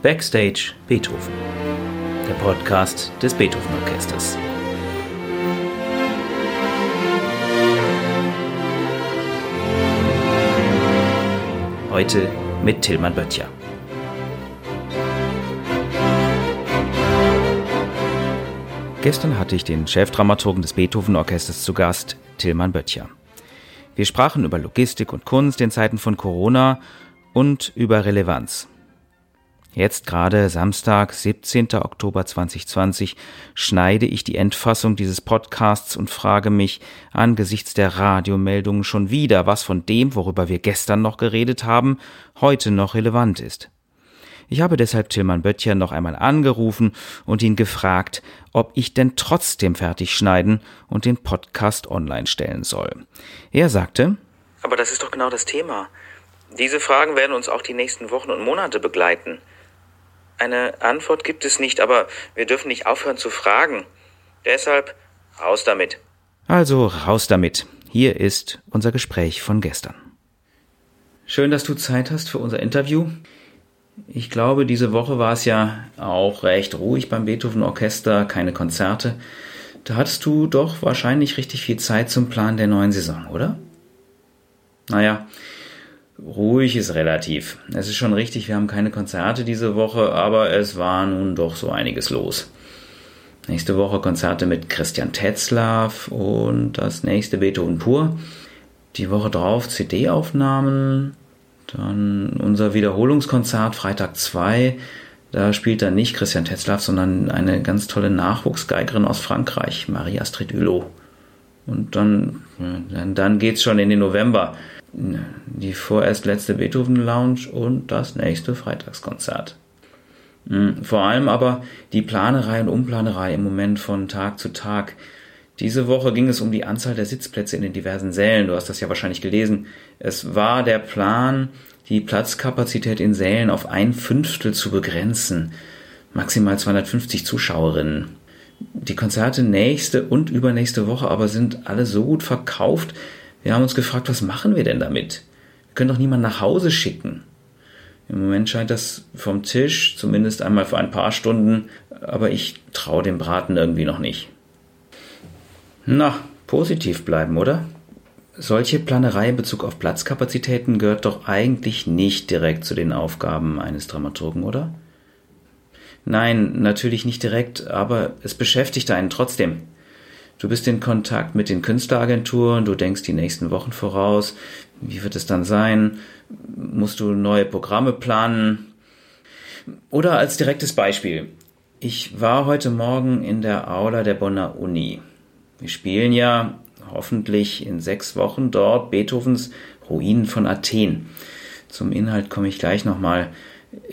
Backstage Beethoven, der Podcast des Beethoven Orchesters. Heute mit Tillmann Böttcher. Gestern hatte ich den Chefdramaturgen des Beethoven Orchesters zu Gast, Tillmann Böttcher. Wir sprachen über Logistik und Kunst in Zeiten von Corona und über Relevanz. Jetzt gerade Samstag, 17. Oktober 2020, schneide ich die Endfassung dieses Podcasts und frage mich angesichts der Radiomeldungen schon wieder, was von dem, worüber wir gestern noch geredet haben, heute noch relevant ist. Ich habe deshalb Tilman Böttcher noch einmal angerufen und ihn gefragt, ob ich denn trotzdem fertig schneiden und den Podcast online stellen soll. Er sagte, Aber das ist doch genau das Thema. Diese Fragen werden uns auch die nächsten Wochen und Monate begleiten. Eine Antwort gibt es nicht, aber wir dürfen nicht aufhören zu fragen. Deshalb raus damit. Also raus damit. Hier ist unser Gespräch von gestern. Schön, dass du Zeit hast für unser Interview. Ich glaube, diese Woche war es ja auch recht ruhig beim Beethoven Orchester, keine Konzerte. Da hattest du doch wahrscheinlich richtig viel Zeit zum Plan der neuen Saison, oder? Naja, Ruhig ist relativ. Es ist schon richtig, wir haben keine Konzerte diese Woche, aber es war nun doch so einiges los. Nächste Woche Konzerte mit Christian Tetzlaff und das nächste Beethoven pur. Die Woche drauf CD-Aufnahmen. Dann unser Wiederholungskonzert Freitag 2. Da spielt dann nicht Christian Tetzlaff, sondern eine ganz tolle Nachwuchsgeigerin aus Frankreich, Marie-Astrid Hulot. Und dann, dann geht's schon in den November die vorerst letzte Beethoven Lounge und das nächste Freitagskonzert. Hm, vor allem aber die Planerei und Umplanerei im Moment von Tag zu Tag. Diese Woche ging es um die Anzahl der Sitzplätze in den diversen Sälen. Du hast das ja wahrscheinlich gelesen. Es war der Plan, die Platzkapazität in Sälen auf ein Fünftel zu begrenzen. Maximal 250 Zuschauerinnen. Die Konzerte nächste und übernächste Woche aber sind alle so gut verkauft, wir haben uns gefragt, was machen wir denn damit? Wir können doch niemanden nach Hause schicken. Im Moment scheint das vom Tisch, zumindest einmal für ein paar Stunden, aber ich traue dem Braten irgendwie noch nicht. Na, positiv bleiben, oder? Solche Planerei in Bezug auf Platzkapazitäten gehört doch eigentlich nicht direkt zu den Aufgaben eines Dramaturgen, oder? Nein, natürlich nicht direkt, aber es beschäftigt einen trotzdem. Du bist in Kontakt mit den Künstleragenturen, du denkst die nächsten Wochen voraus. Wie wird es dann sein? Musst du neue Programme planen? Oder als direktes Beispiel. Ich war heute Morgen in der Aula der Bonner Uni. Wir spielen ja hoffentlich in sechs Wochen dort Beethovens Ruinen von Athen. Zum Inhalt komme ich gleich nochmal.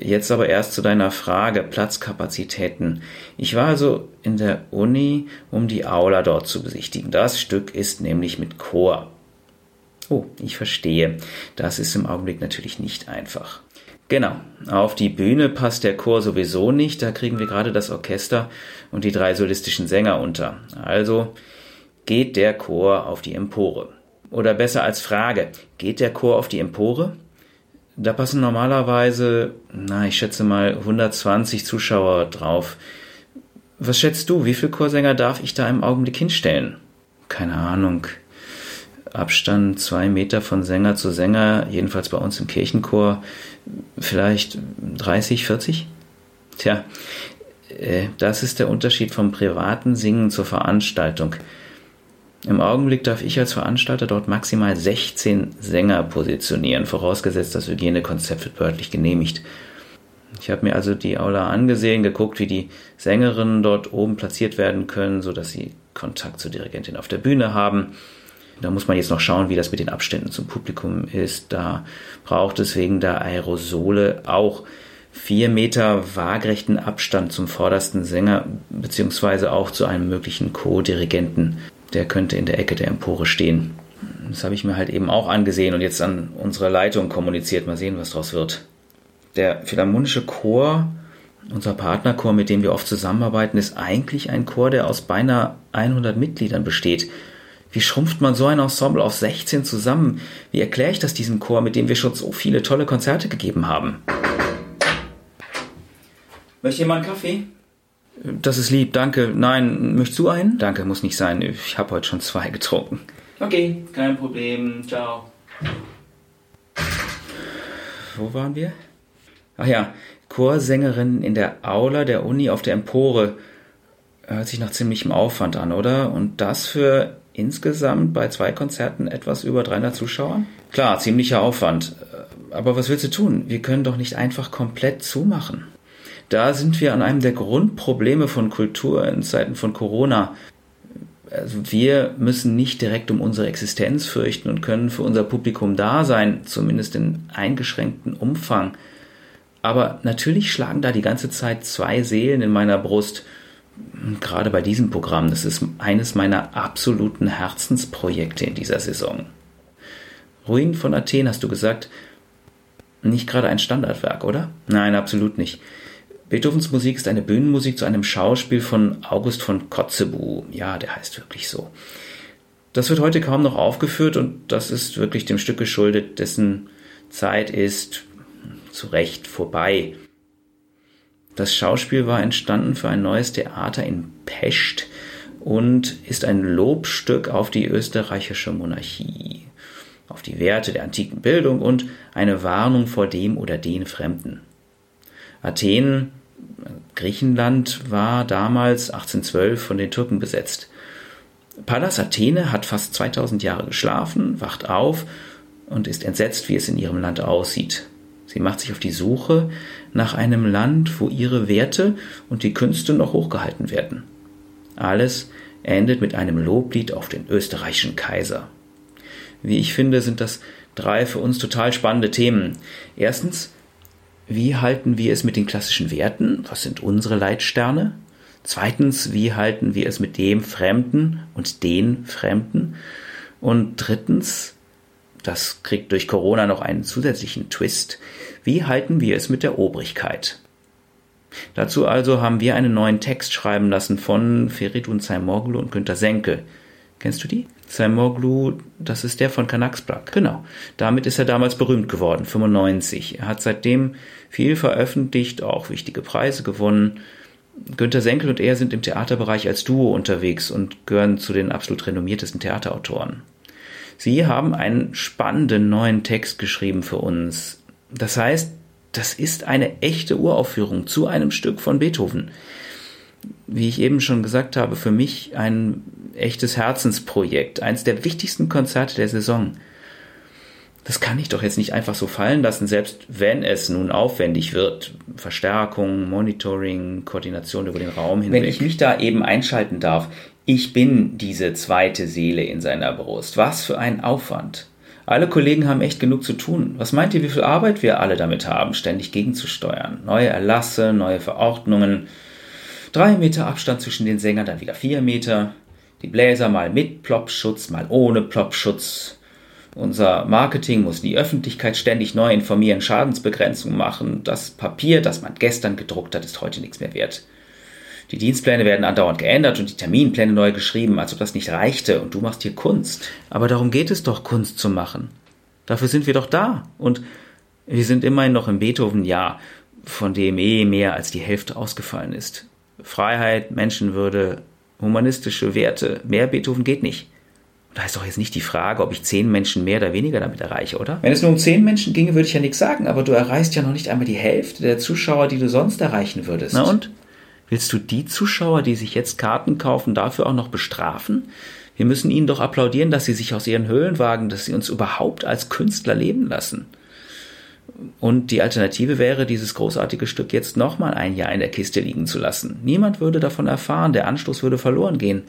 Jetzt aber erst zu deiner Frage, Platzkapazitäten. Ich war also in der Uni, um die Aula dort zu besichtigen. Das Stück ist nämlich mit Chor. Oh, ich verstehe. Das ist im Augenblick natürlich nicht einfach. Genau, auf die Bühne passt der Chor sowieso nicht, da kriegen wir gerade das Orchester und die drei solistischen Sänger unter. Also geht der Chor auf die Empore. Oder besser als Frage, geht der Chor auf die Empore? Da passen normalerweise, na, ich schätze mal 120 Zuschauer drauf. Was schätzt du, wie viel Chorsänger darf ich da im Augenblick hinstellen? Keine Ahnung. Abstand zwei Meter von Sänger zu Sänger, jedenfalls bei uns im Kirchenchor, vielleicht 30, 40? Tja, äh, das ist der Unterschied vom privaten Singen zur Veranstaltung. Im Augenblick darf ich als Veranstalter dort maximal 16 Sänger positionieren, vorausgesetzt das Hygienekonzept wird behördlich genehmigt. Ich habe mir also die Aula angesehen, geguckt, wie die Sängerinnen dort oben platziert werden können, sodass sie Kontakt zur Dirigentin auf der Bühne haben. Da muss man jetzt noch schauen, wie das mit den Abständen zum Publikum ist. Da braucht es wegen der Aerosole auch vier Meter waagrechten Abstand zum vordersten Sänger beziehungsweise auch zu einem möglichen Co-Dirigenten der könnte in der Ecke der Empore stehen. Das habe ich mir halt eben auch angesehen und jetzt an unsere Leitung kommuniziert. Mal sehen, was daraus wird. Der Philharmonische Chor, unser Partnerchor, mit dem wir oft zusammenarbeiten, ist eigentlich ein Chor, der aus beinahe 100 Mitgliedern besteht. Wie schrumpft man so ein Ensemble auf 16 zusammen? Wie erkläre ich das diesem Chor, mit dem wir schon so viele tolle Konzerte gegeben haben? Möchte jemand einen Kaffee? Das ist lieb, danke. Nein, möchtest du einen? Danke, muss nicht sein. Ich habe heute schon zwei getrunken. Okay, kein Problem. Ciao. Wo waren wir? Ach ja, Chorsängerin in der Aula der Uni auf der Empore. Hört sich nach ziemlichem Aufwand an, oder? Und das für insgesamt bei zwei Konzerten etwas über 300 Zuschauern? Klar, ziemlicher Aufwand. Aber was willst du tun? Wir können doch nicht einfach komplett zumachen. Da sind wir an einem der Grundprobleme von Kultur in Zeiten von Corona. Also wir müssen nicht direkt um unsere Existenz fürchten und können für unser Publikum da sein, zumindest in eingeschränktem Umfang. Aber natürlich schlagen da die ganze Zeit zwei Seelen in meiner Brust. Gerade bei diesem Programm, das ist eines meiner absoluten Herzensprojekte in dieser Saison. Ruin von Athen, hast du gesagt, nicht gerade ein Standardwerk, oder? Nein, absolut nicht. Beethovens Musik ist eine Bühnenmusik zu einem Schauspiel von August von Kotzebue. Ja, der heißt wirklich so. Das wird heute kaum noch aufgeführt und das ist wirklich dem Stück geschuldet, dessen Zeit ist zu Recht vorbei. Das Schauspiel war entstanden für ein neues Theater in Pest und ist ein Lobstück auf die österreichische Monarchie, auf die Werte der antiken Bildung und eine Warnung vor dem oder den Fremden. Athen Griechenland war damals 1812 von den Türken besetzt. Pallas Athene hat fast 2000 Jahre geschlafen, wacht auf und ist entsetzt, wie es in ihrem Land aussieht. Sie macht sich auf die Suche nach einem Land, wo ihre Werte und die Künste noch hochgehalten werden. Alles endet mit einem Loblied auf den österreichischen Kaiser. Wie ich finde, sind das drei für uns total spannende Themen. Erstens, wie halten wir es mit den klassischen Werten? Was sind unsere Leitsterne? Zweitens, wie halten wir es mit dem Fremden und den Fremden? Und drittens, das kriegt durch Corona noch einen zusätzlichen Twist, wie halten wir es mit der Obrigkeit? Dazu also haben wir einen neuen Text schreiben lassen von Feridun Zaimoglu und Günter Senke. Kennst du die? Zaimoglu, das ist der von Kanaxplak. Genau. Damit ist er damals berühmt geworden, 95. Er hat seitdem viel veröffentlicht, auch wichtige Preise gewonnen. Günter Senkel und er sind im Theaterbereich als Duo unterwegs und gehören zu den absolut renommiertesten Theaterautoren. Sie haben einen spannenden neuen Text geschrieben für uns. Das heißt, das ist eine echte Uraufführung zu einem Stück von Beethoven. Wie ich eben schon gesagt habe, für mich ein echtes Herzensprojekt, eines der wichtigsten Konzerte der Saison. Das kann ich doch jetzt nicht einfach so fallen lassen, selbst wenn es nun aufwendig wird. Verstärkung, Monitoring, Koordination über den Raum hinweg. Wenn ich mich da eben einschalten darf, ich bin diese zweite Seele in seiner Brust. Was für ein Aufwand. Alle Kollegen haben echt genug zu tun. Was meint ihr, wie viel Arbeit wir alle damit haben, ständig gegenzusteuern? Neue Erlasse, neue Verordnungen. Drei Meter Abstand zwischen den Sängern, dann wieder vier Meter. Die Bläser mal mit Plopschutz, mal ohne Plopschutz. Unser Marketing muss die Öffentlichkeit ständig neu informieren, Schadensbegrenzung machen. Das Papier, das man gestern gedruckt hat, ist heute nichts mehr wert. Die Dienstpläne werden andauernd geändert und die Terminpläne neu geschrieben, als ob das nicht reichte. Und du machst hier Kunst. Aber darum geht es doch, Kunst zu machen. Dafür sind wir doch da. Und wir sind immerhin noch im Beethoven-Jahr, von dem eh mehr als die Hälfte ausgefallen ist. Freiheit, Menschenwürde, humanistische Werte. Mehr Beethoven geht nicht. Da ist doch jetzt nicht die Frage, ob ich zehn Menschen mehr oder weniger damit erreiche, oder? Wenn es nur um zehn Menschen ginge, würde ich ja nichts sagen, aber du erreichst ja noch nicht einmal die Hälfte der Zuschauer, die du sonst erreichen würdest. Na und? Willst du die Zuschauer, die sich jetzt Karten kaufen, dafür auch noch bestrafen? Wir müssen ihnen doch applaudieren, dass sie sich aus ihren Höhlen wagen, dass sie uns überhaupt als Künstler leben lassen. Und die Alternative wäre, dieses großartige Stück jetzt nochmal ein Jahr in der Kiste liegen zu lassen. Niemand würde davon erfahren, der Anstoß würde verloren gehen.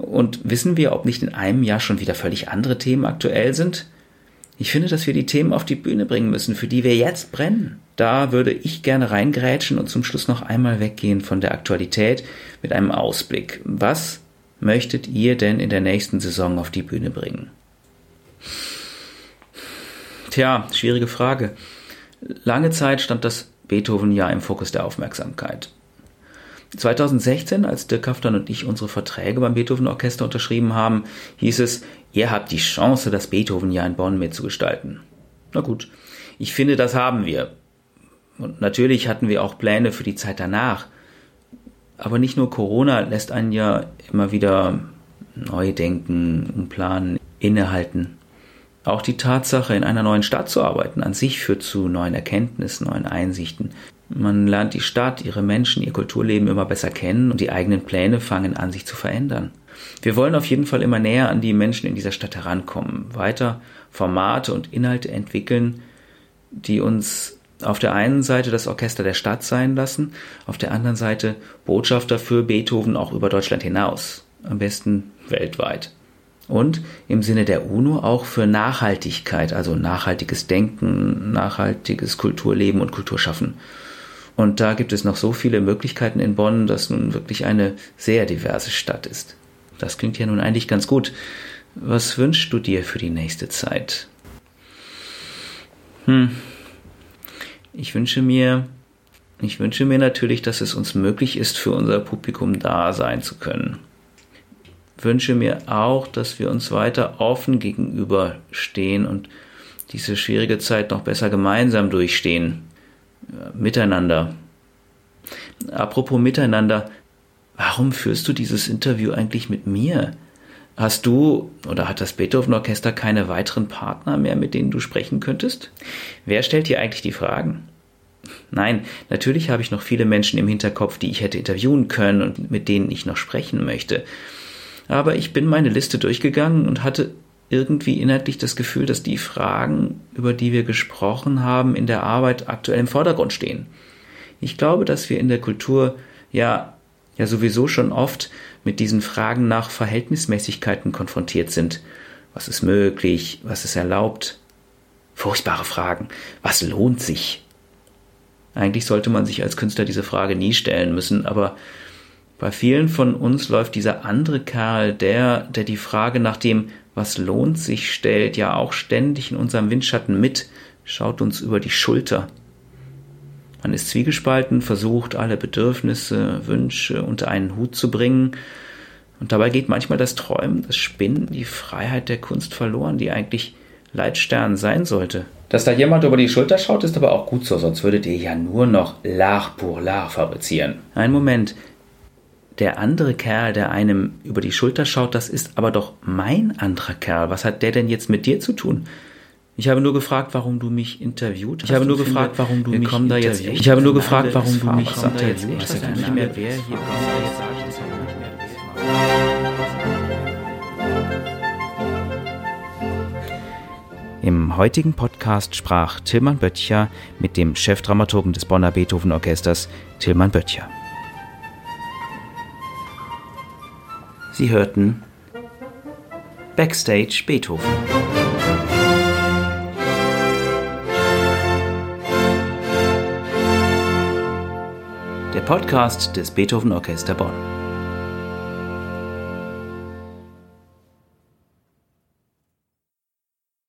Und wissen wir, ob nicht in einem Jahr schon wieder völlig andere Themen aktuell sind? Ich finde, dass wir die Themen auf die Bühne bringen müssen, für die wir jetzt brennen. Da würde ich gerne reingrätschen und zum Schluss noch einmal weggehen von der Aktualität mit einem Ausblick. Was möchtet ihr denn in der nächsten Saison auf die Bühne bringen? Tja, schwierige Frage. Lange Zeit stand das Beethoven-Jahr im Fokus der Aufmerksamkeit. 2016, als Dirk Kaftan und ich unsere Verträge beim Beethoven-Orchester unterschrieben haben, hieß es, ihr habt die Chance, das Beethoven-Jahr in Bonn mitzugestalten. Na gut, ich finde, das haben wir. Und natürlich hatten wir auch Pläne für die Zeit danach. Aber nicht nur Corona lässt einen ja immer wieder neu denken und planen, innehalten. Auch die Tatsache, in einer neuen Stadt zu arbeiten, an sich führt zu neuen Erkenntnissen, neuen Einsichten. Man lernt die Stadt, ihre Menschen, ihr Kulturleben immer besser kennen und die eigenen Pläne fangen an, sich zu verändern. Wir wollen auf jeden Fall immer näher an die Menschen in dieser Stadt herankommen, weiter Formate und Inhalte entwickeln, die uns auf der einen Seite das Orchester der Stadt sein lassen, auf der anderen Seite Botschafter für Beethoven auch über Deutschland hinaus, am besten weltweit. Und im Sinne der UNO auch für Nachhaltigkeit, also nachhaltiges Denken, nachhaltiges Kulturleben und Kulturschaffen. Und da gibt es noch so viele Möglichkeiten in Bonn, dass nun wirklich eine sehr diverse Stadt ist. Das klingt ja nun eigentlich ganz gut. Was wünschst du dir für die nächste Zeit? Hm, ich wünsche mir, ich wünsche mir natürlich, dass es uns möglich ist, für unser Publikum da sein zu können. Ich wünsche mir auch, dass wir uns weiter offen gegenüberstehen und diese schwierige Zeit noch besser gemeinsam durchstehen. Miteinander. Apropos miteinander, warum führst du dieses Interview eigentlich mit mir? Hast du oder hat das Beethoven Orchester keine weiteren Partner mehr, mit denen du sprechen könntest? Wer stellt dir eigentlich die Fragen? Nein, natürlich habe ich noch viele Menschen im Hinterkopf, die ich hätte interviewen können und mit denen ich noch sprechen möchte. Aber ich bin meine Liste durchgegangen und hatte irgendwie inhaltlich das Gefühl, dass die Fragen, über die wir gesprochen haben, in der Arbeit aktuell im Vordergrund stehen. Ich glaube, dass wir in der Kultur ja ja sowieso schon oft mit diesen Fragen nach Verhältnismäßigkeiten konfrontiert sind. Was ist möglich? Was ist erlaubt? Furchtbare Fragen. Was lohnt sich? Eigentlich sollte man sich als Künstler diese Frage nie stellen müssen, aber bei vielen von uns läuft dieser andere Kerl, der, der die Frage nach dem, was lohnt sich stellt, ja auch ständig in unserem Windschatten mit, schaut uns über die Schulter. Man ist zwiegespalten, versucht alle Bedürfnisse, Wünsche unter einen Hut zu bringen. Und dabei geht manchmal das Träumen, das Spinnen, die Freiheit der Kunst verloren, die eigentlich Leitstern sein sollte. Dass da jemand über die Schulter schaut, ist aber auch gut so, sonst würdet ihr ja nur noch L'art pour l'art fabrizieren. Ein Moment. Der andere Kerl, der einem über die Schulter schaut, das ist aber doch mein anderer Kerl. Was hat der denn jetzt mit dir zu tun? Ich habe nur gefragt, warum du mich interviewt hast. Ich habe nur gefragt, warum du mich da jetzt Ich habe nur gefragt, warum du mich interviewt hast. Ich weiß nicht mehr, wer hier Im heutigen Podcast sprach Tilman Böttcher mit dem Chefdramaturgen des Bonner Beethoven Orchesters, Tilman Böttcher. Sie hörten Backstage Beethoven. der Podcast des Beethoven Orchester Bonn.